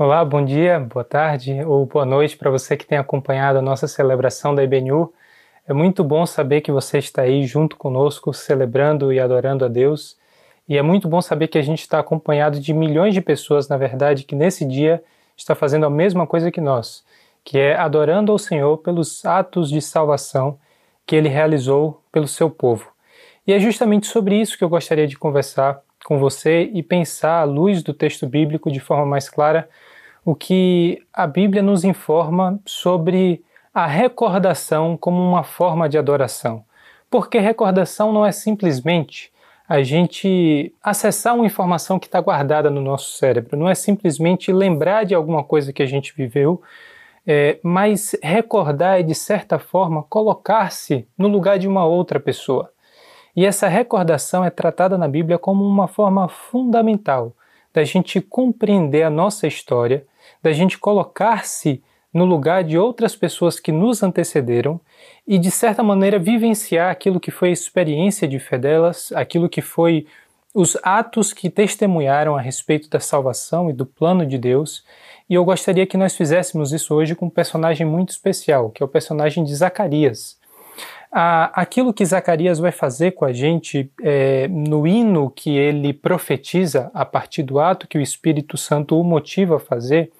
Olá, bom dia, boa tarde ou boa noite para você que tem acompanhado a nossa celebração da IBNU. É muito bom saber que você está aí junto conosco, celebrando e adorando a Deus. E é muito bom saber que a gente está acompanhado de milhões de pessoas, na verdade, que nesse dia está fazendo a mesma coisa que nós, que é adorando ao Senhor pelos atos de salvação que ele realizou pelo seu povo. E é justamente sobre isso que eu gostaria de conversar com você e pensar à luz do texto bíblico de forma mais clara o que a Bíblia nos informa sobre a recordação como uma forma de adoração. Porque recordação não é simplesmente a gente acessar uma informação que está guardada no nosso cérebro, não é simplesmente lembrar de alguma coisa que a gente viveu, é, mas recordar é, de certa forma, colocar-se no lugar de uma outra pessoa. E essa recordação é tratada na Bíblia como uma forma fundamental da gente compreender a nossa história da gente colocar-se no lugar de outras pessoas que nos antecederam e, de certa maneira, vivenciar aquilo que foi a experiência de fé delas, aquilo que foi os atos que testemunharam a respeito da salvação e do plano de Deus. E eu gostaria que nós fizéssemos isso hoje com um personagem muito especial, que é o personagem de Zacarias. Aquilo que Zacarias vai fazer com a gente é, no hino que ele profetiza a partir do ato que o Espírito Santo o motiva a fazer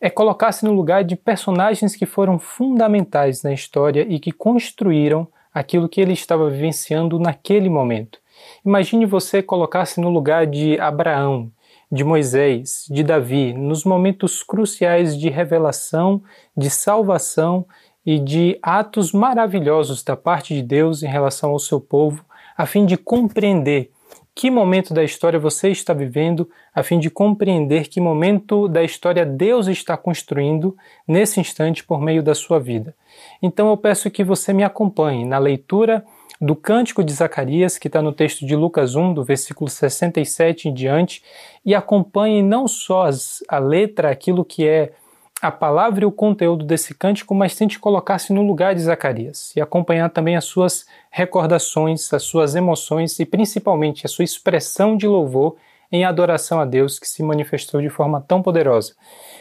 é colocar-se no lugar de personagens que foram fundamentais na história e que construíram aquilo que ele estava vivenciando naquele momento. Imagine você colocar-se no lugar de Abraão, de Moisés, de Davi, nos momentos cruciais de revelação, de salvação e de atos maravilhosos da parte de Deus em relação ao seu povo, a fim de compreender que momento da história você está vivendo, a fim de compreender que momento da história Deus está construindo nesse instante por meio da sua vida. Então eu peço que você me acompanhe na leitura do Cântico de Zacarias, que está no texto de Lucas 1, do versículo 67 em diante, e acompanhe não só a letra, aquilo que é a palavra e o conteúdo desse cântico, mas tente colocar-se no lugar de Zacarias e acompanhar também as suas recordações, as suas emoções e principalmente a sua expressão de louvor em adoração a Deus que se manifestou de forma tão poderosa.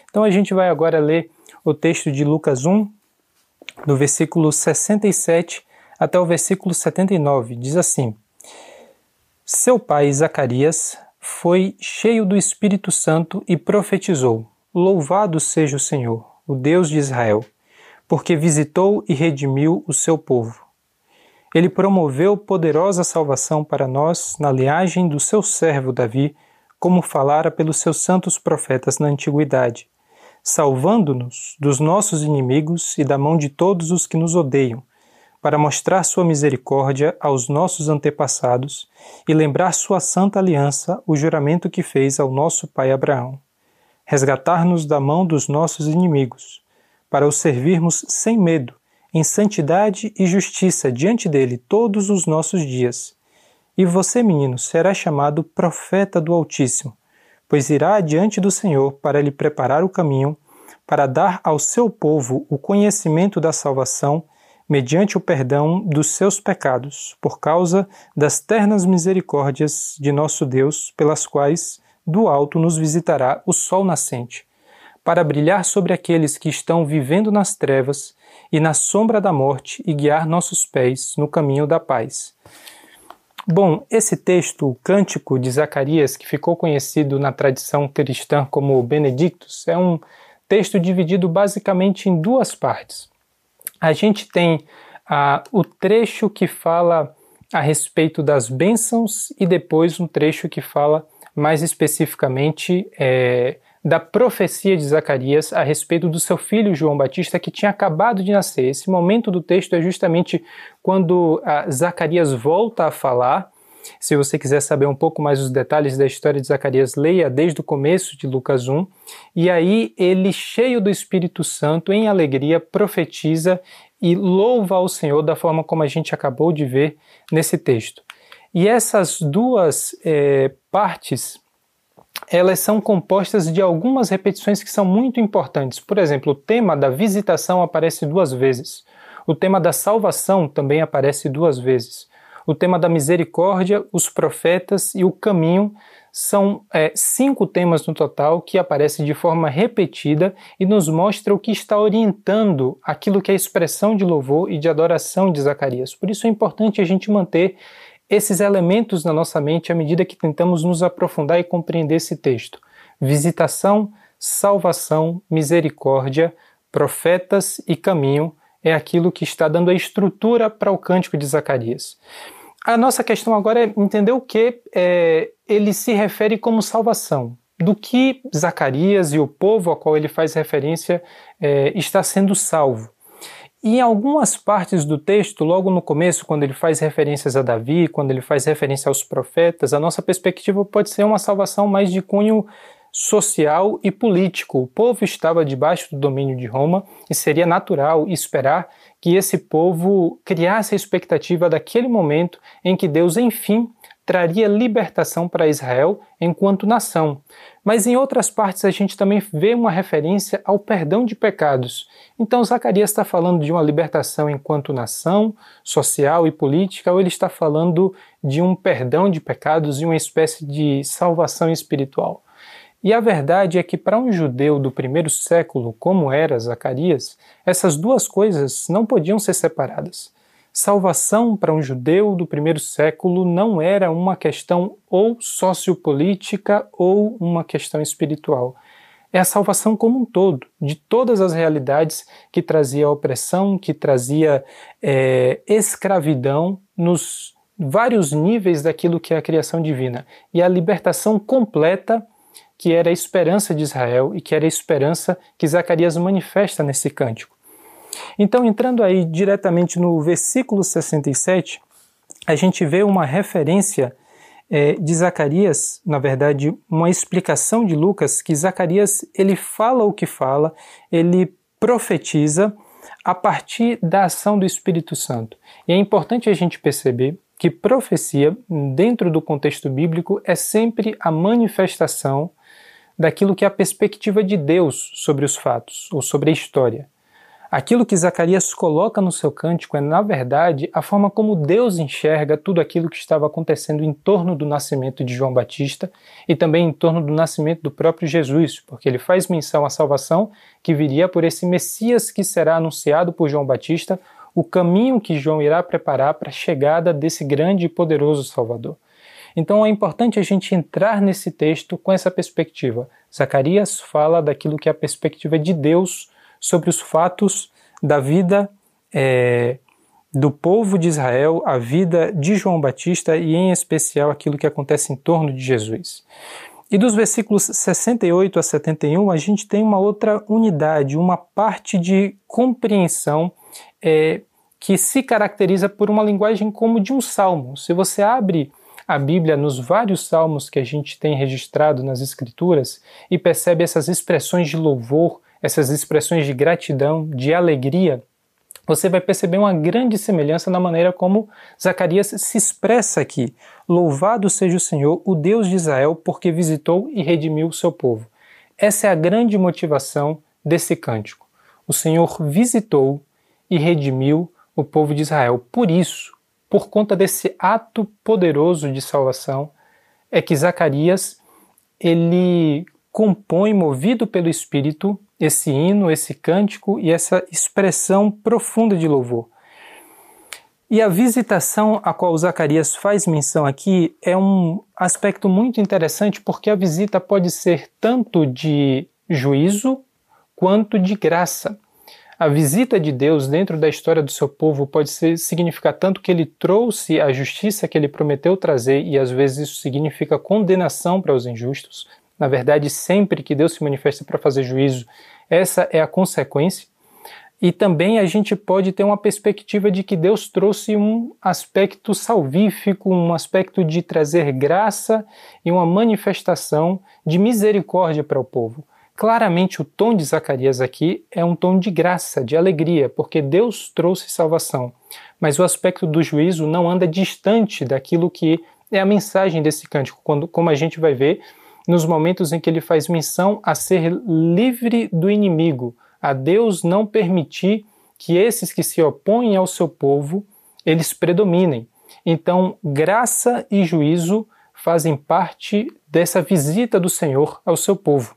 Então a gente vai agora ler o texto de Lucas 1, do versículo 67 até o versículo 79. Diz assim: Seu pai Zacarias foi cheio do Espírito Santo e profetizou Louvado seja o Senhor, o Deus de Israel, porque visitou e redimiu o seu povo. Ele promoveu poderosa salvação para nós na linhagem do seu servo Davi, como falara pelos seus santos profetas na antiguidade, salvando-nos dos nossos inimigos e da mão de todos os que nos odeiam, para mostrar sua misericórdia aos nossos antepassados e lembrar sua santa aliança, o juramento que fez ao nosso pai Abraão resgatar-nos da mão dos nossos inimigos, para o servirmos sem medo, em santidade e justiça diante dele todos os nossos dias. E você, menino, será chamado profeta do Altíssimo, pois irá adiante do Senhor para lhe preparar o caminho, para dar ao seu povo o conhecimento da salvação, mediante o perdão dos seus pecados, por causa das ternas misericórdias de nosso Deus, pelas quais do alto nos visitará o sol nascente, para brilhar sobre aqueles que estão vivendo nas trevas e na sombra da morte e guiar nossos pés no caminho da paz. Bom, esse texto, o Cântico de Zacarias, que ficou conhecido na tradição cristã como Benedictus, é um texto dividido basicamente em duas partes. A gente tem ah, o trecho que fala a respeito das bênçãos e depois um trecho que fala mais especificamente é, da profecia de Zacarias a respeito do seu filho João Batista que tinha acabado de nascer. Esse momento do texto é justamente quando Zacarias volta a falar. Se você quiser saber um pouco mais os detalhes da história de Zacarias, leia desde o começo de Lucas 1. E aí ele, cheio do Espírito Santo, em alegria, profetiza e louva ao Senhor da forma como a gente acabou de ver nesse texto. E essas duas é, partes, elas são compostas de algumas repetições que são muito importantes. Por exemplo, o tema da visitação aparece duas vezes. O tema da salvação também aparece duas vezes. o tema da misericórdia, os profetas e o caminho são é, cinco temas no total que aparecem de forma repetida e nos mostra o que está orientando aquilo que é a expressão de louvor e de adoração de Zacarias. Por isso é importante a gente manter esses elementos na nossa mente à medida que tentamos nos aprofundar e compreender esse texto. Visitação, salvação, misericórdia, profetas e caminho é aquilo que está dando a estrutura para o cântico de Zacarias. A nossa questão agora é entender o que é, ele se refere como salvação. Do que Zacarias e o povo a qual ele faz referência é, está sendo salvo. E em algumas partes do texto, logo no começo, quando ele faz referências a Davi, quando ele faz referência aos profetas, a nossa perspectiva pode ser uma salvação mais de cunho social e político. O povo estava debaixo do domínio de Roma e seria natural esperar que esse povo criasse a expectativa daquele momento em que Deus, enfim, traria libertação para Israel enquanto nação. Mas em outras partes a gente também vê uma referência ao perdão de pecados. Então Zacarias está falando de uma libertação enquanto nação, social e política, ou ele está falando de um perdão de pecados e uma espécie de salvação espiritual. E a verdade é que, para um judeu do primeiro século, como era Zacarias, essas duas coisas não podiam ser separadas. Salvação para um judeu do primeiro século não era uma questão ou sociopolítica ou uma questão espiritual. É a salvação como um todo, de todas as realidades que trazia opressão, que trazia é, escravidão nos vários níveis daquilo que é a criação divina, e a libertação completa que era a esperança de Israel e que era a esperança que Zacarias manifesta nesse cântico. Então, entrando aí diretamente no versículo 67, a gente vê uma referência é, de Zacarias, na verdade, uma explicação de Lucas, que Zacarias ele fala o que fala, ele profetiza a partir da ação do Espírito Santo. E é importante a gente perceber que profecia, dentro do contexto bíblico, é sempre a manifestação daquilo que é a perspectiva de Deus sobre os fatos ou sobre a história. Aquilo que Zacarias coloca no seu cântico é, na verdade, a forma como Deus enxerga tudo aquilo que estava acontecendo em torno do nascimento de João Batista e também em torno do nascimento do próprio Jesus, porque ele faz menção à salvação que viria por esse Messias que será anunciado por João Batista, o caminho que João irá preparar para a chegada desse grande e poderoso Salvador. Então é importante a gente entrar nesse texto com essa perspectiva. Zacarias fala daquilo que é a perspectiva de Deus sobre os fatos da vida é, do povo de Israel, a vida de João Batista e, em especial, aquilo que acontece em torno de Jesus. E dos versículos 68 a 71, a gente tem uma outra unidade, uma parte de compreensão é, que se caracteriza por uma linguagem como de um salmo. Se você abre a Bíblia nos vários salmos que a gente tem registrado nas Escrituras e percebe essas expressões de louvor, essas expressões de gratidão, de alegria, você vai perceber uma grande semelhança na maneira como Zacarias se expressa aqui. Louvado seja o Senhor, o Deus de Israel, porque visitou e redimiu o seu povo. Essa é a grande motivação desse cântico. O Senhor visitou e redimiu o povo de Israel. Por isso, por conta desse ato poderoso de salvação, é que Zacarias ele compõe, movido pelo Espírito, esse hino, esse cântico e essa expressão profunda de louvor. E a visitação a qual Zacarias faz menção aqui é um aspecto muito interessante porque a visita pode ser tanto de juízo quanto de graça. A visita de Deus dentro da história do seu povo pode ser, significar tanto que ele trouxe a justiça que ele prometeu trazer, e às vezes isso significa condenação para os injustos. Na verdade, sempre que Deus se manifesta para fazer juízo, essa é a consequência. E também a gente pode ter uma perspectiva de que Deus trouxe um aspecto salvífico, um aspecto de trazer graça e uma manifestação de misericórdia para o povo. Claramente, o tom de Zacarias aqui é um tom de graça, de alegria, porque Deus trouxe salvação. Mas o aspecto do juízo não anda distante daquilo que é a mensagem desse cântico, quando, como a gente vai ver nos momentos em que ele faz menção a ser livre do inimigo, a Deus não permitir que esses que se opõem ao seu povo, eles predominem. Então, graça e juízo fazem parte dessa visita do Senhor ao seu povo.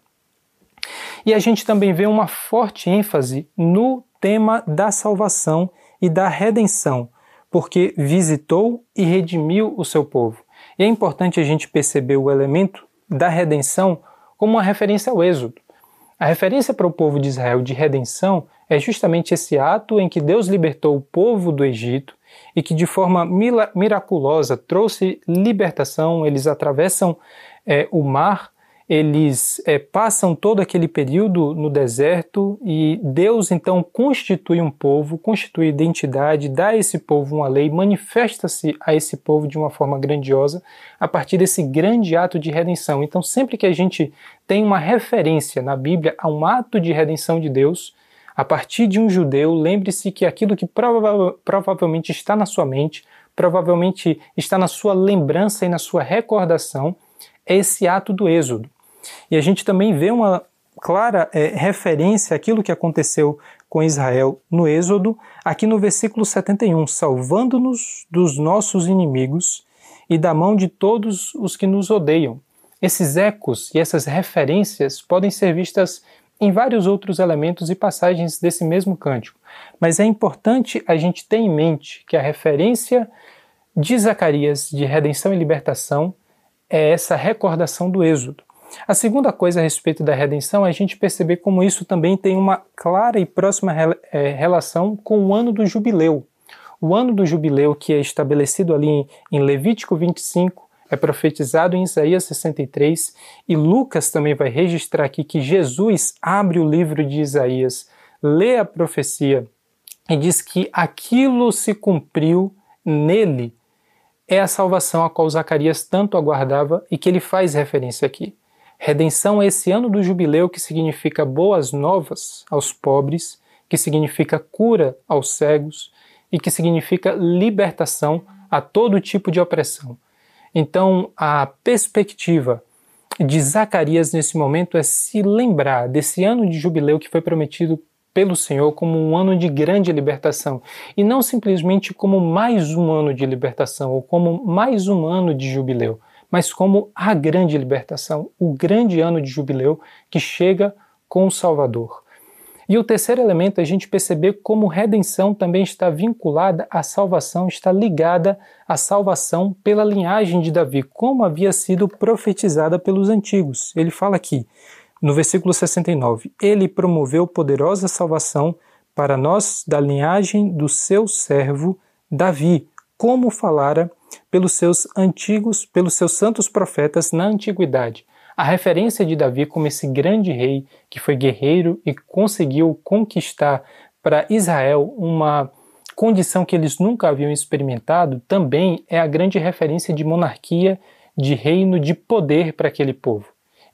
E a gente também vê uma forte ênfase no tema da salvação e da redenção, porque visitou e redimiu o seu povo. E é importante a gente perceber o elemento da redenção como uma referência ao Êxodo. A referência para o povo de Israel de redenção é justamente esse ato em que Deus libertou o povo do Egito e que de forma miraculosa trouxe libertação. Eles atravessam é, o mar eles é, passam todo aquele período no deserto e Deus então constitui um povo, constitui identidade, dá a esse povo uma lei, manifesta-se a esse povo de uma forma grandiosa a partir desse grande ato de redenção. Então, sempre que a gente tem uma referência na Bíblia a um ato de redenção de Deus, a partir de um judeu, lembre-se que aquilo que prova provavelmente está na sua mente, provavelmente está na sua lembrança e na sua recordação, é esse ato do Êxodo. E a gente também vê uma clara é, referência àquilo que aconteceu com Israel no Êxodo, aqui no versículo 71, salvando-nos dos nossos inimigos e da mão de todos os que nos odeiam. Esses ecos e essas referências podem ser vistas em vários outros elementos e passagens desse mesmo cântico, mas é importante a gente ter em mente que a referência de Zacarias de redenção e libertação é essa recordação do Êxodo. A segunda coisa a respeito da redenção é a gente perceber como isso também tem uma clara e próxima é, relação com o ano do jubileu. O ano do jubileu, que é estabelecido ali em Levítico 25, é profetizado em Isaías 63, e Lucas também vai registrar aqui que Jesus abre o livro de Isaías, lê a profecia e diz que aquilo se cumpriu nele. É a salvação a qual Zacarias tanto aguardava e que ele faz referência aqui. Redenção é esse ano do jubileu que significa boas novas aos pobres, que significa cura aos cegos e que significa libertação a todo tipo de opressão. Então, a perspectiva de Zacarias nesse momento é se lembrar desse ano de jubileu que foi prometido pelo Senhor como um ano de grande libertação e não simplesmente como mais um ano de libertação ou como mais um ano de jubileu, mas como a grande libertação, o grande ano de jubileu que chega com o Salvador. E o terceiro elemento é a gente perceber como redenção também está vinculada à salvação, está ligada à salvação pela linhagem de Davi, como havia sido profetizada pelos antigos. Ele fala aqui, no versículo 69, ele promoveu poderosa salvação para nós da linhagem do seu servo Davi, como falara pelos seus antigos, pelos seus santos profetas na antiguidade. A referência de Davi como esse grande rei que foi guerreiro e conseguiu conquistar para Israel uma condição que eles nunca haviam experimentado, também é a grande referência de monarquia, de reino, de poder para aquele povo.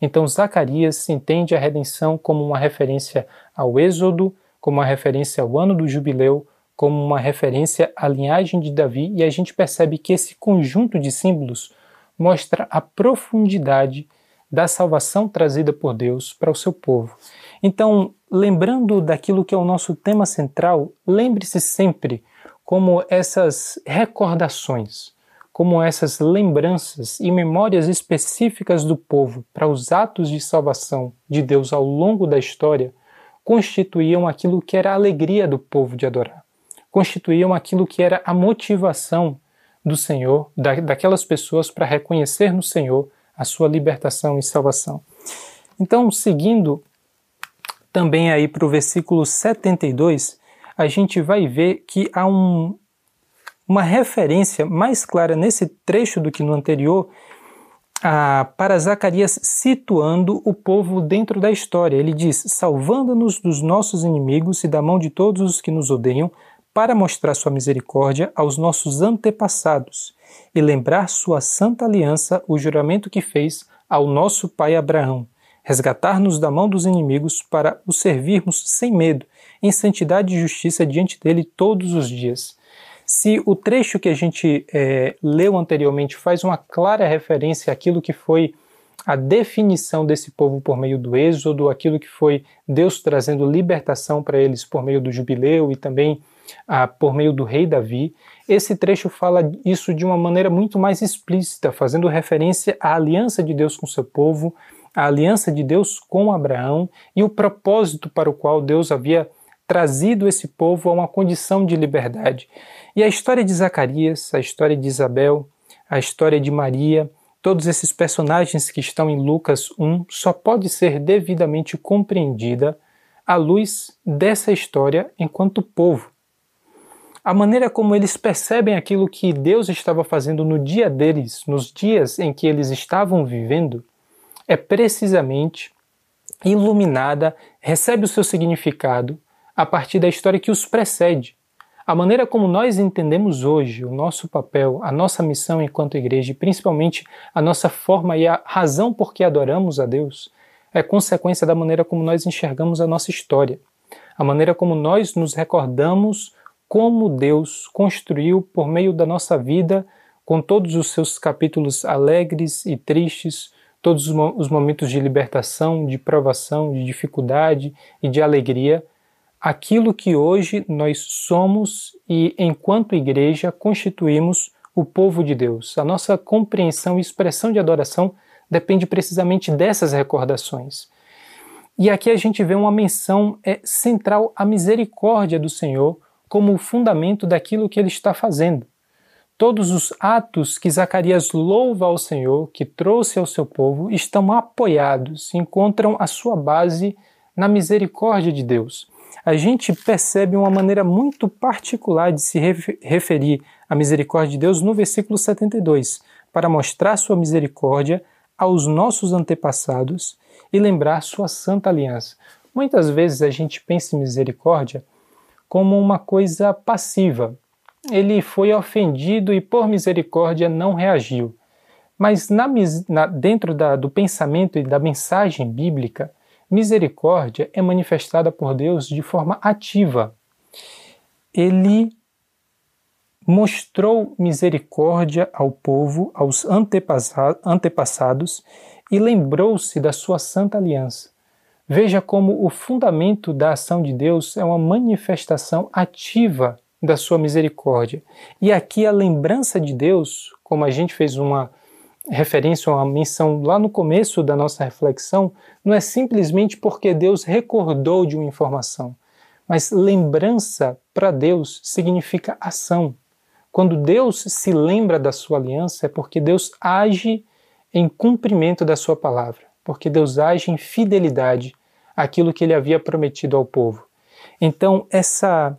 Então Zacarias entende a redenção como uma referência ao Êxodo, como uma referência ao ano do jubileu, como uma referência à linhagem de Davi, e a gente percebe que esse conjunto de símbolos mostra a profundidade da salvação trazida por Deus para o seu povo. Então, lembrando daquilo que é o nosso tema central, lembre-se sempre como essas recordações, como essas lembranças e memórias específicas do povo para os atos de salvação de Deus ao longo da história constituíam aquilo que era a alegria do povo de adorar constituíam aquilo que era a motivação do Senhor, da, daquelas pessoas para reconhecer no Senhor a sua libertação e salvação. Então, seguindo também aí para o versículo 72, a gente vai ver que há um, uma referência mais clara nesse trecho do que no anterior a, para Zacarias situando o povo dentro da história. Ele diz: Salvando-nos dos nossos inimigos e da mão de todos os que nos odeiam, para mostrar sua misericórdia aos nossos antepassados e lembrar sua santa aliança, o juramento que fez ao nosso pai Abraão, resgatar-nos da mão dos inimigos para o servirmos sem medo, em santidade e justiça diante dele todos os dias. Se o trecho que a gente é, leu anteriormente faz uma clara referência àquilo que foi a definição desse povo por meio do Êxodo, aquilo que foi Deus trazendo libertação para eles por meio do jubileu e também ah, por meio do rei Davi. Esse trecho fala isso de uma maneira muito mais explícita, fazendo referência à aliança de Deus com seu povo, à aliança de Deus com Abraão e o propósito para o qual Deus havia trazido esse povo a uma condição de liberdade. E a história de Zacarias, a história de Isabel, a história de Maria, todos esses personagens que estão em Lucas 1 só pode ser devidamente compreendida à luz dessa história enquanto povo. A maneira como eles percebem aquilo que Deus estava fazendo no dia deles, nos dias em que eles estavam vivendo, é precisamente iluminada, recebe o seu significado a partir da história que os precede. A maneira como nós entendemos hoje o nosso papel, a nossa missão enquanto igreja, e principalmente a nossa forma e a razão por que adoramos a Deus, é consequência da maneira como nós enxergamos a nossa história, a maneira como nós nos recordamos como Deus construiu por meio da nossa vida, com todos os seus capítulos alegres e tristes, todos os momentos de libertação, de provação, de dificuldade e de alegria, aquilo que hoje nós somos e, enquanto igreja, constituímos o povo de Deus. A nossa compreensão e expressão de adoração depende precisamente dessas recordações. E aqui a gente vê uma menção é, central à misericórdia do Senhor como o fundamento daquilo que ele está fazendo. Todos os atos que Zacarias louva ao Senhor, que trouxe ao seu povo, estão apoiados, encontram a sua base na misericórdia de Deus. A gente percebe uma maneira muito particular de se referir à misericórdia de Deus no versículo 72, para mostrar sua misericórdia aos nossos antepassados e lembrar sua santa aliança. Muitas vezes a gente pensa em misericórdia como uma coisa passiva. Ele foi ofendido e, por misericórdia, não reagiu. Mas na, na, dentro da, do pensamento e da mensagem bíblica, misericórdia é manifestada por Deus de forma ativa. Ele mostrou misericórdia ao povo, aos antepassados, e lembrou-se da sua santa aliança. Veja como o fundamento da ação de Deus é uma manifestação ativa da sua misericórdia. E aqui a lembrança de Deus, como a gente fez uma referência, uma menção lá no começo da nossa reflexão, não é simplesmente porque Deus recordou de uma informação, mas lembrança para Deus significa ação. Quando Deus se lembra da sua aliança, é porque Deus age em cumprimento da sua palavra porque Deus age em fidelidade àquilo que ele havia prometido ao povo. Então, essa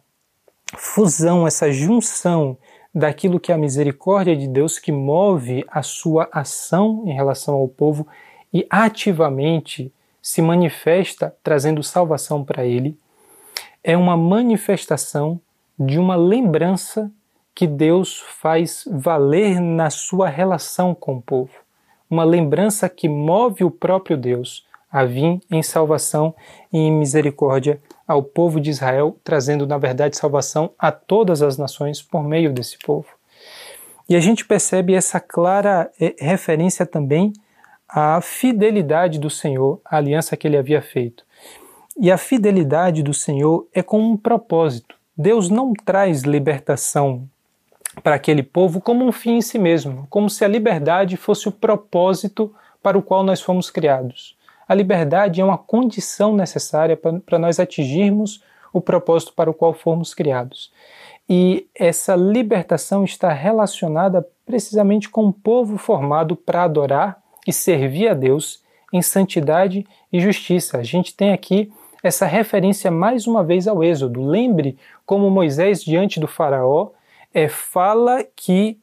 fusão, essa junção daquilo que é a misericórdia de Deus que move a sua ação em relação ao povo e ativamente se manifesta trazendo salvação para ele, é uma manifestação de uma lembrança que Deus faz valer na sua relação com o povo uma lembrança que move o próprio Deus a vir em salvação e em misericórdia ao povo de Israel, trazendo, na verdade, salvação a todas as nações por meio desse povo. E a gente percebe essa clara eh, referência também à fidelidade do Senhor, à aliança que ele havia feito. E a fidelidade do Senhor é com um propósito. Deus não traz libertação para aquele povo como um fim em si mesmo, como se a liberdade fosse o propósito para o qual nós fomos criados. A liberdade é uma condição necessária para nós atingirmos o propósito para o qual fomos criados. E essa libertação está relacionada precisamente com um povo formado para adorar e servir a Deus em santidade e justiça. A gente tem aqui essa referência mais uma vez ao Êxodo. Lembre como Moisés, diante do Faraó, é, fala que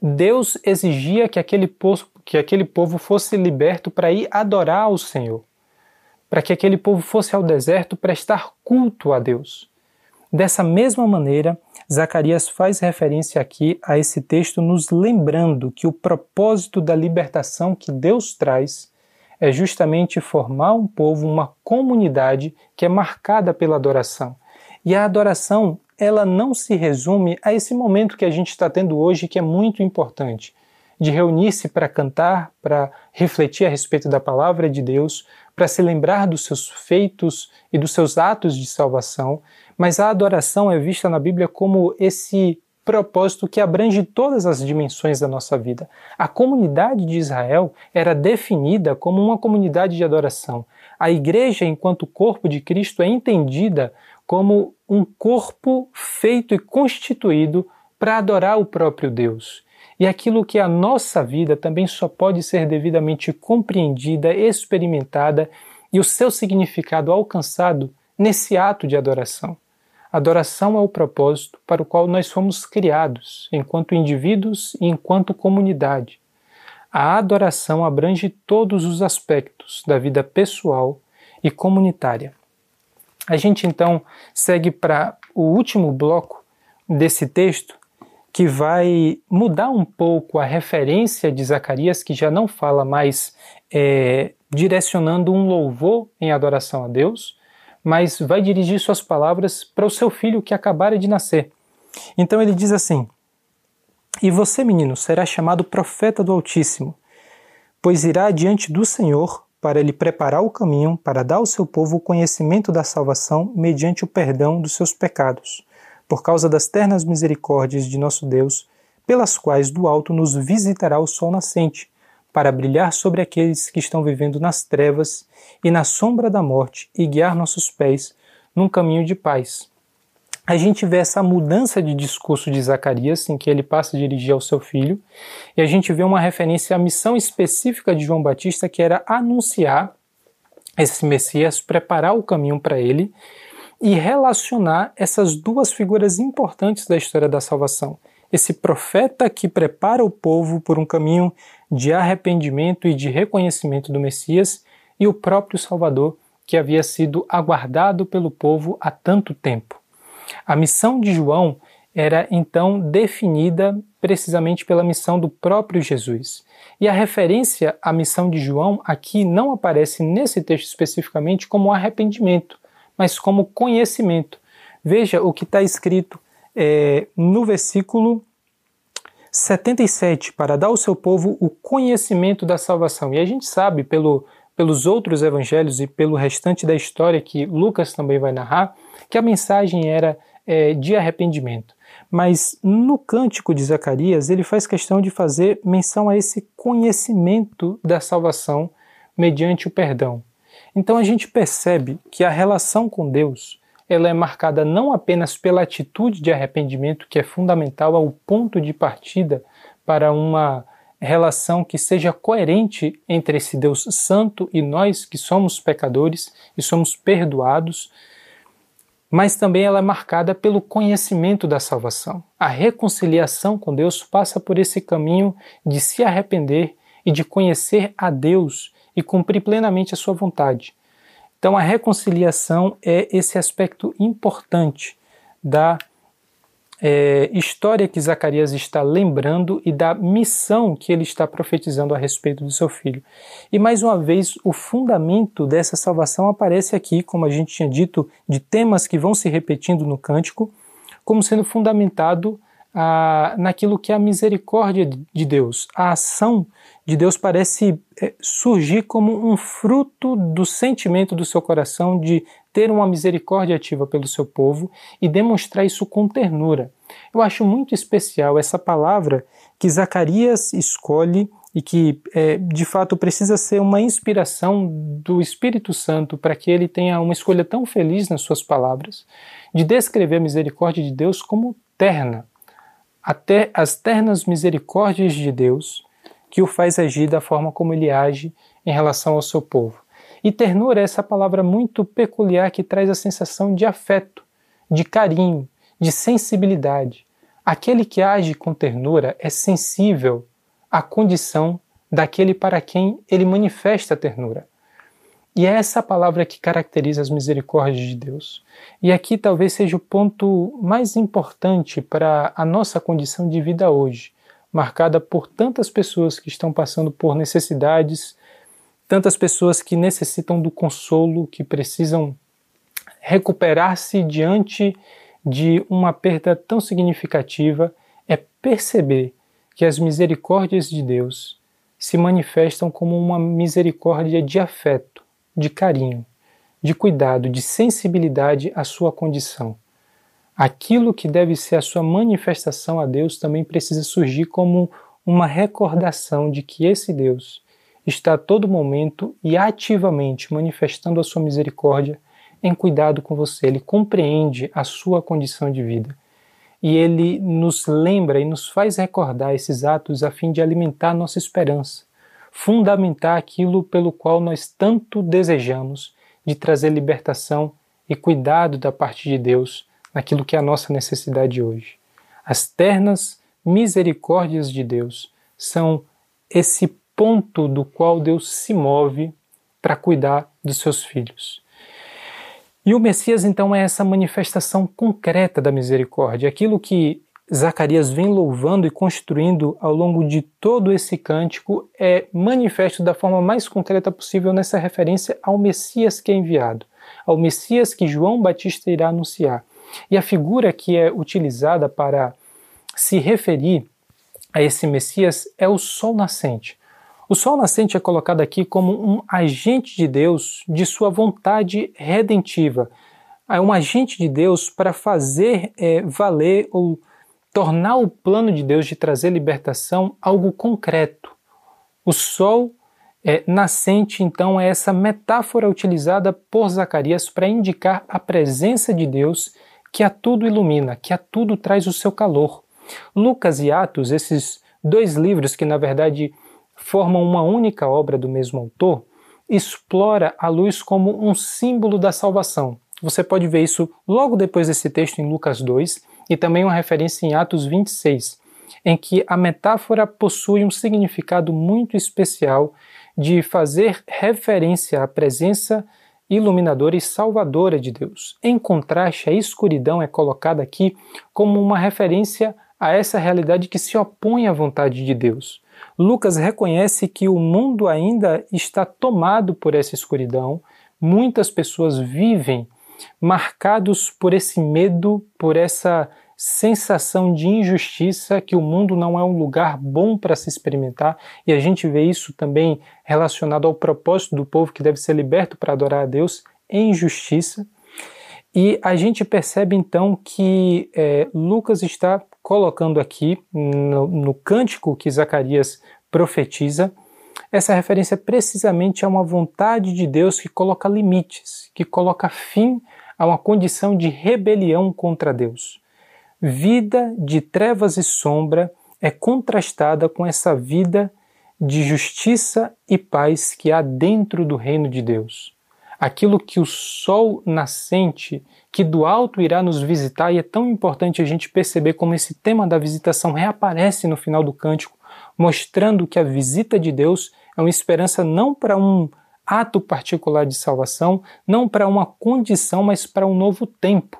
Deus exigia que aquele, povo, que aquele povo fosse liberto para ir adorar ao Senhor, para que aquele povo fosse ao deserto prestar culto a Deus. Dessa mesma maneira, Zacarias faz referência aqui a esse texto, nos lembrando que o propósito da libertação que Deus traz é justamente formar um povo, uma comunidade que é marcada pela adoração. E a adoração ela não se resume a esse momento que a gente está tendo hoje, que é muito importante, de reunir-se para cantar, para refletir a respeito da palavra de Deus, para se lembrar dos seus feitos e dos seus atos de salvação, mas a adoração é vista na Bíblia como esse propósito que abrange todas as dimensões da nossa vida. A comunidade de Israel era definida como uma comunidade de adoração. A igreja, enquanto corpo de Cristo, é entendida como um corpo feito e constituído para adorar o próprio Deus. E aquilo que a nossa vida também só pode ser devidamente compreendida, experimentada e o seu significado alcançado nesse ato de adoração. Adoração é o propósito para o qual nós fomos criados, enquanto indivíduos e enquanto comunidade. A adoração abrange todos os aspectos da vida pessoal e comunitária. A gente então segue para o último bloco desse texto, que vai mudar um pouco a referência de Zacarias, que já não fala mais é, direcionando um louvor em adoração a Deus, mas vai dirigir suas palavras para o seu filho que acabara de nascer. Então ele diz assim: E você, menino, será chamado profeta do Altíssimo, pois irá diante do Senhor para lhe preparar o caminho para dar ao seu povo o conhecimento da salvação mediante o perdão dos seus pecados, por causa das ternas misericórdias de nosso Deus, pelas quais do alto nos visitará o sol nascente para brilhar sobre aqueles que estão vivendo nas trevas e na sombra da morte e guiar nossos pés num caminho de paz. A gente vê essa mudança de discurso de Zacarias, em que ele passa a dirigir ao seu filho, e a gente vê uma referência à missão específica de João Batista, que era anunciar esse Messias, preparar o caminho para ele e relacionar essas duas figuras importantes da história da salvação. Esse profeta que prepara o povo por um caminho de arrependimento e de reconhecimento do Messias e o próprio Salvador que havia sido aguardado pelo povo há tanto tempo. A missão de João era então definida precisamente pela missão do próprio Jesus. E a referência à missão de João aqui não aparece nesse texto especificamente como arrependimento, mas como conhecimento. Veja o que está escrito é, no versículo 77 para dar ao seu povo o conhecimento da salvação. E a gente sabe pelo, pelos outros evangelhos e pelo restante da história que Lucas também vai narrar que a mensagem era é, de arrependimento. Mas no cântico de Zacarias ele faz questão de fazer menção a esse conhecimento da salvação mediante o perdão. Então a gente percebe que a relação com Deus ela é marcada não apenas pela atitude de arrependimento, que é fundamental ao ponto de partida para uma relação que seja coerente entre esse Deus santo e nós que somos pecadores e somos perdoados, mas também ela é marcada pelo conhecimento da salvação. A reconciliação com Deus passa por esse caminho de se arrepender e de conhecer a Deus e cumprir plenamente a sua vontade. Então, a reconciliação é esse aspecto importante da é, história que Zacarias está lembrando e da missão que ele está profetizando a respeito do seu filho. E mais uma vez, o fundamento dessa salvação aparece aqui, como a gente tinha dito, de temas que vão se repetindo no cântico, como sendo fundamentado ah, naquilo que é a misericórdia de Deus. A ação de Deus parece é, surgir como um fruto do sentimento do seu coração de ter uma misericórdia ativa pelo seu povo e demonstrar isso com ternura. Eu acho muito especial essa palavra que Zacarias escolhe e que é, de fato precisa ser uma inspiração do Espírito Santo para que ele tenha uma escolha tão feliz nas suas palavras, de descrever a misericórdia de Deus como terna. Até as ternas misericórdias de Deus que o faz agir da forma como ele age em relação ao seu povo. E ternura é essa palavra muito peculiar que traz a sensação de afeto, de carinho, de sensibilidade. Aquele que age com ternura é sensível à condição daquele para quem ele manifesta a ternura. E é essa palavra que caracteriza as misericórdias de Deus. E aqui talvez seja o ponto mais importante para a nossa condição de vida hoje marcada por tantas pessoas que estão passando por necessidades, tantas pessoas que necessitam do consolo, que precisam recuperar-se diante de uma perda tão significativa, é perceber que as misericórdias de Deus se manifestam como uma misericórdia de afeto, de carinho, de cuidado, de sensibilidade à sua condição. Aquilo que deve ser a sua manifestação a Deus também precisa surgir como uma recordação de que esse Deus está a todo momento e ativamente manifestando a sua misericórdia em cuidado com você. Ele compreende a sua condição de vida. E ele nos lembra e nos faz recordar esses atos a fim de alimentar nossa esperança, fundamentar aquilo pelo qual nós tanto desejamos, de trazer libertação e cuidado da parte de Deus naquilo que é a nossa necessidade hoje. As ternas misericórdias de Deus são esse ponto do qual Deus se move para cuidar dos seus filhos. E o Messias, então, é essa manifestação concreta da misericórdia, aquilo que Zacarias vem louvando e construindo ao longo de todo esse cântico é manifesto da forma mais concreta possível nessa referência ao Messias que é enviado, ao Messias que João Batista irá anunciar. E a figura que é utilizada para se referir a esse Messias é o sol nascente. O sol nascente é colocado aqui como um agente de Deus de sua vontade redentiva. É um agente de Deus para fazer é, valer ou tornar o plano de Deus de trazer libertação algo concreto. O sol é, nascente, então, é essa metáfora utilizada por Zacarias para indicar a presença de Deus que a tudo ilumina, que a tudo traz o seu calor. Lucas e Atos, esses dois livros que na verdade formam uma única obra do mesmo autor, explora a luz como um símbolo da salvação. Você pode ver isso logo depois desse texto em Lucas 2 e também uma referência em Atos 26, em que a metáfora possui um significado muito especial de fazer referência à presença iluminadora e salvadora de Deus. Em contraste, a escuridão é colocada aqui como uma referência a essa realidade que se opõe à vontade de Deus. Lucas reconhece que o mundo ainda está tomado por essa escuridão, muitas pessoas vivem marcados por esse medo, por essa sensação de injustiça, que o mundo não é um lugar bom para se experimentar, e a gente vê isso também relacionado ao propósito do povo que deve ser liberto para adorar a Deus em justiça. E a gente percebe então que é, Lucas está colocando aqui no, no cântico que Zacarias profetiza, essa referência precisamente a uma vontade de Deus que coloca limites, que coloca fim a uma condição de rebelião contra Deus. Vida de trevas e sombra é contrastada com essa vida de justiça e paz que há dentro do reino de Deus. Aquilo que o sol nascente, que do alto irá nos visitar, e é tão importante a gente perceber como esse tema da visitação reaparece no final do cântico, mostrando que a visita de Deus é uma esperança não para um ato particular de salvação, não para uma condição, mas para um novo tempo.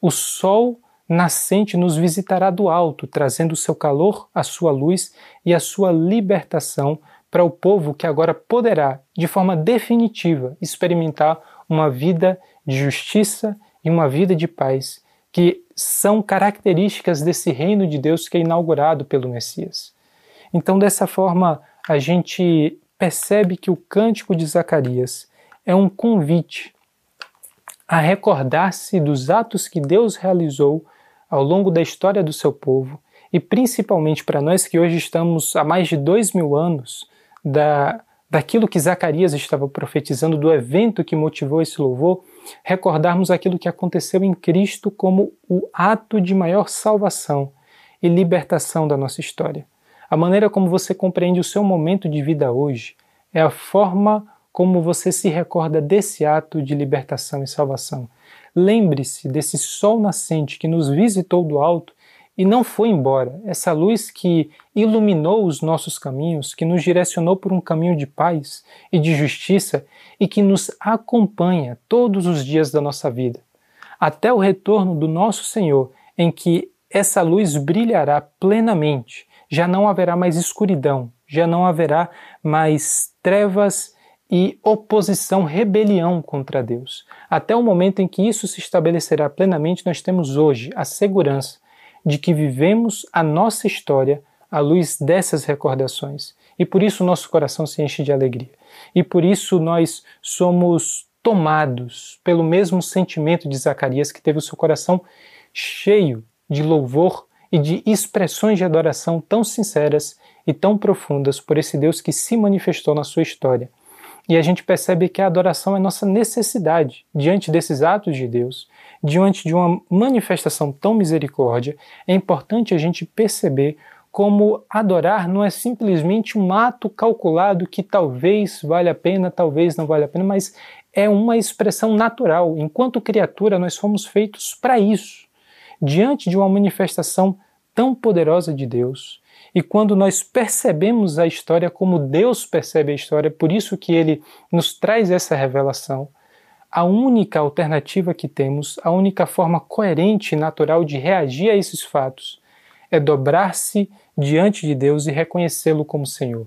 O sol nascente nos visitará do alto, trazendo o seu calor, a sua luz e a sua libertação para o povo que agora poderá, de forma definitiva, experimentar uma vida de justiça e uma vida de paz, que são características desse reino de Deus que é inaugurado pelo Messias. Então, dessa forma, a gente percebe que o cântico de Zacarias é um convite a recordar-se dos atos que Deus realizou ao longo da história do seu povo e principalmente para nós que hoje estamos há mais de dois mil anos da, daquilo que Zacarias estava profetizando, do evento que motivou esse louvor, recordarmos aquilo que aconteceu em Cristo como o ato de maior salvação e libertação da nossa história. A maneira como você compreende o seu momento de vida hoje é a forma como você se recorda desse ato de libertação e salvação. Lembre-se desse sol nascente que nos visitou do alto e não foi embora. Essa luz que iluminou os nossos caminhos, que nos direcionou por um caminho de paz e de justiça e que nos acompanha todos os dias da nossa vida, até o retorno do nosso Senhor, em que essa luz brilhará plenamente já não haverá mais escuridão, já não haverá mais trevas e oposição, rebelião contra Deus. Até o momento em que isso se estabelecerá plenamente, nós temos hoje a segurança de que vivemos a nossa história à luz dessas recordações. E por isso nosso coração se enche de alegria. E por isso nós somos tomados pelo mesmo sentimento de Zacarias, que teve o seu coração cheio de louvor e de expressões de adoração tão sinceras e tão profundas por esse Deus que se manifestou na sua história. E a gente percebe que a adoração é nossa necessidade diante desses atos de Deus, diante de uma manifestação tão misericórdia. É importante a gente perceber como adorar não é simplesmente um ato calculado que talvez valha a pena, talvez não valha a pena, mas é uma expressão natural. Enquanto criatura, nós fomos feitos para isso. Diante de uma manifestação tão poderosa de Deus, e quando nós percebemos a história como Deus percebe a história, por isso que ele nos traz essa revelação, a única alternativa que temos, a única forma coerente e natural de reagir a esses fatos é dobrar-se diante de Deus e reconhecê-lo como Senhor.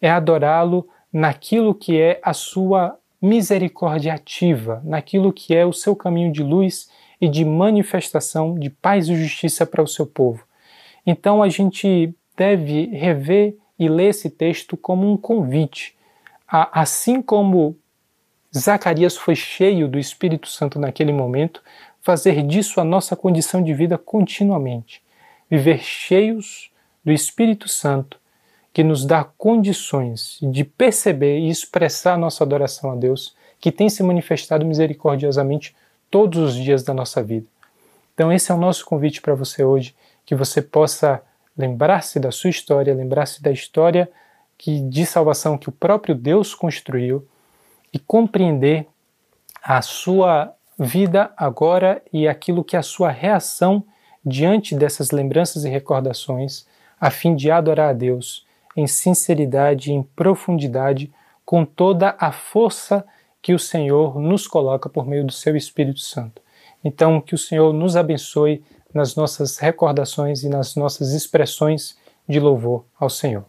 É adorá-lo naquilo que é a sua misericórdia ativa, naquilo que é o seu caminho de luz e de manifestação de paz e justiça para o seu povo. Então a gente deve rever e ler esse texto como um convite. Assim como Zacarias foi cheio do Espírito Santo naquele momento, fazer disso a nossa condição de vida continuamente. Viver cheios do Espírito Santo, que nos dá condições de perceber e expressar nossa adoração a Deus, que tem se manifestado misericordiosamente todos os dias da nossa vida. Então, esse é o nosso convite para você hoje, que você possa lembrar-se da sua história, lembrar-se da história que, de salvação que o próprio Deus construiu e compreender a sua vida agora e aquilo que é a sua reação diante dessas lembranças e recordações, a fim de adorar a Deus em sinceridade em profundidade, com toda a força que o Senhor nos coloca por meio do seu Espírito Santo. Então, que o Senhor nos abençoe nas nossas recordações e nas nossas expressões de louvor ao Senhor.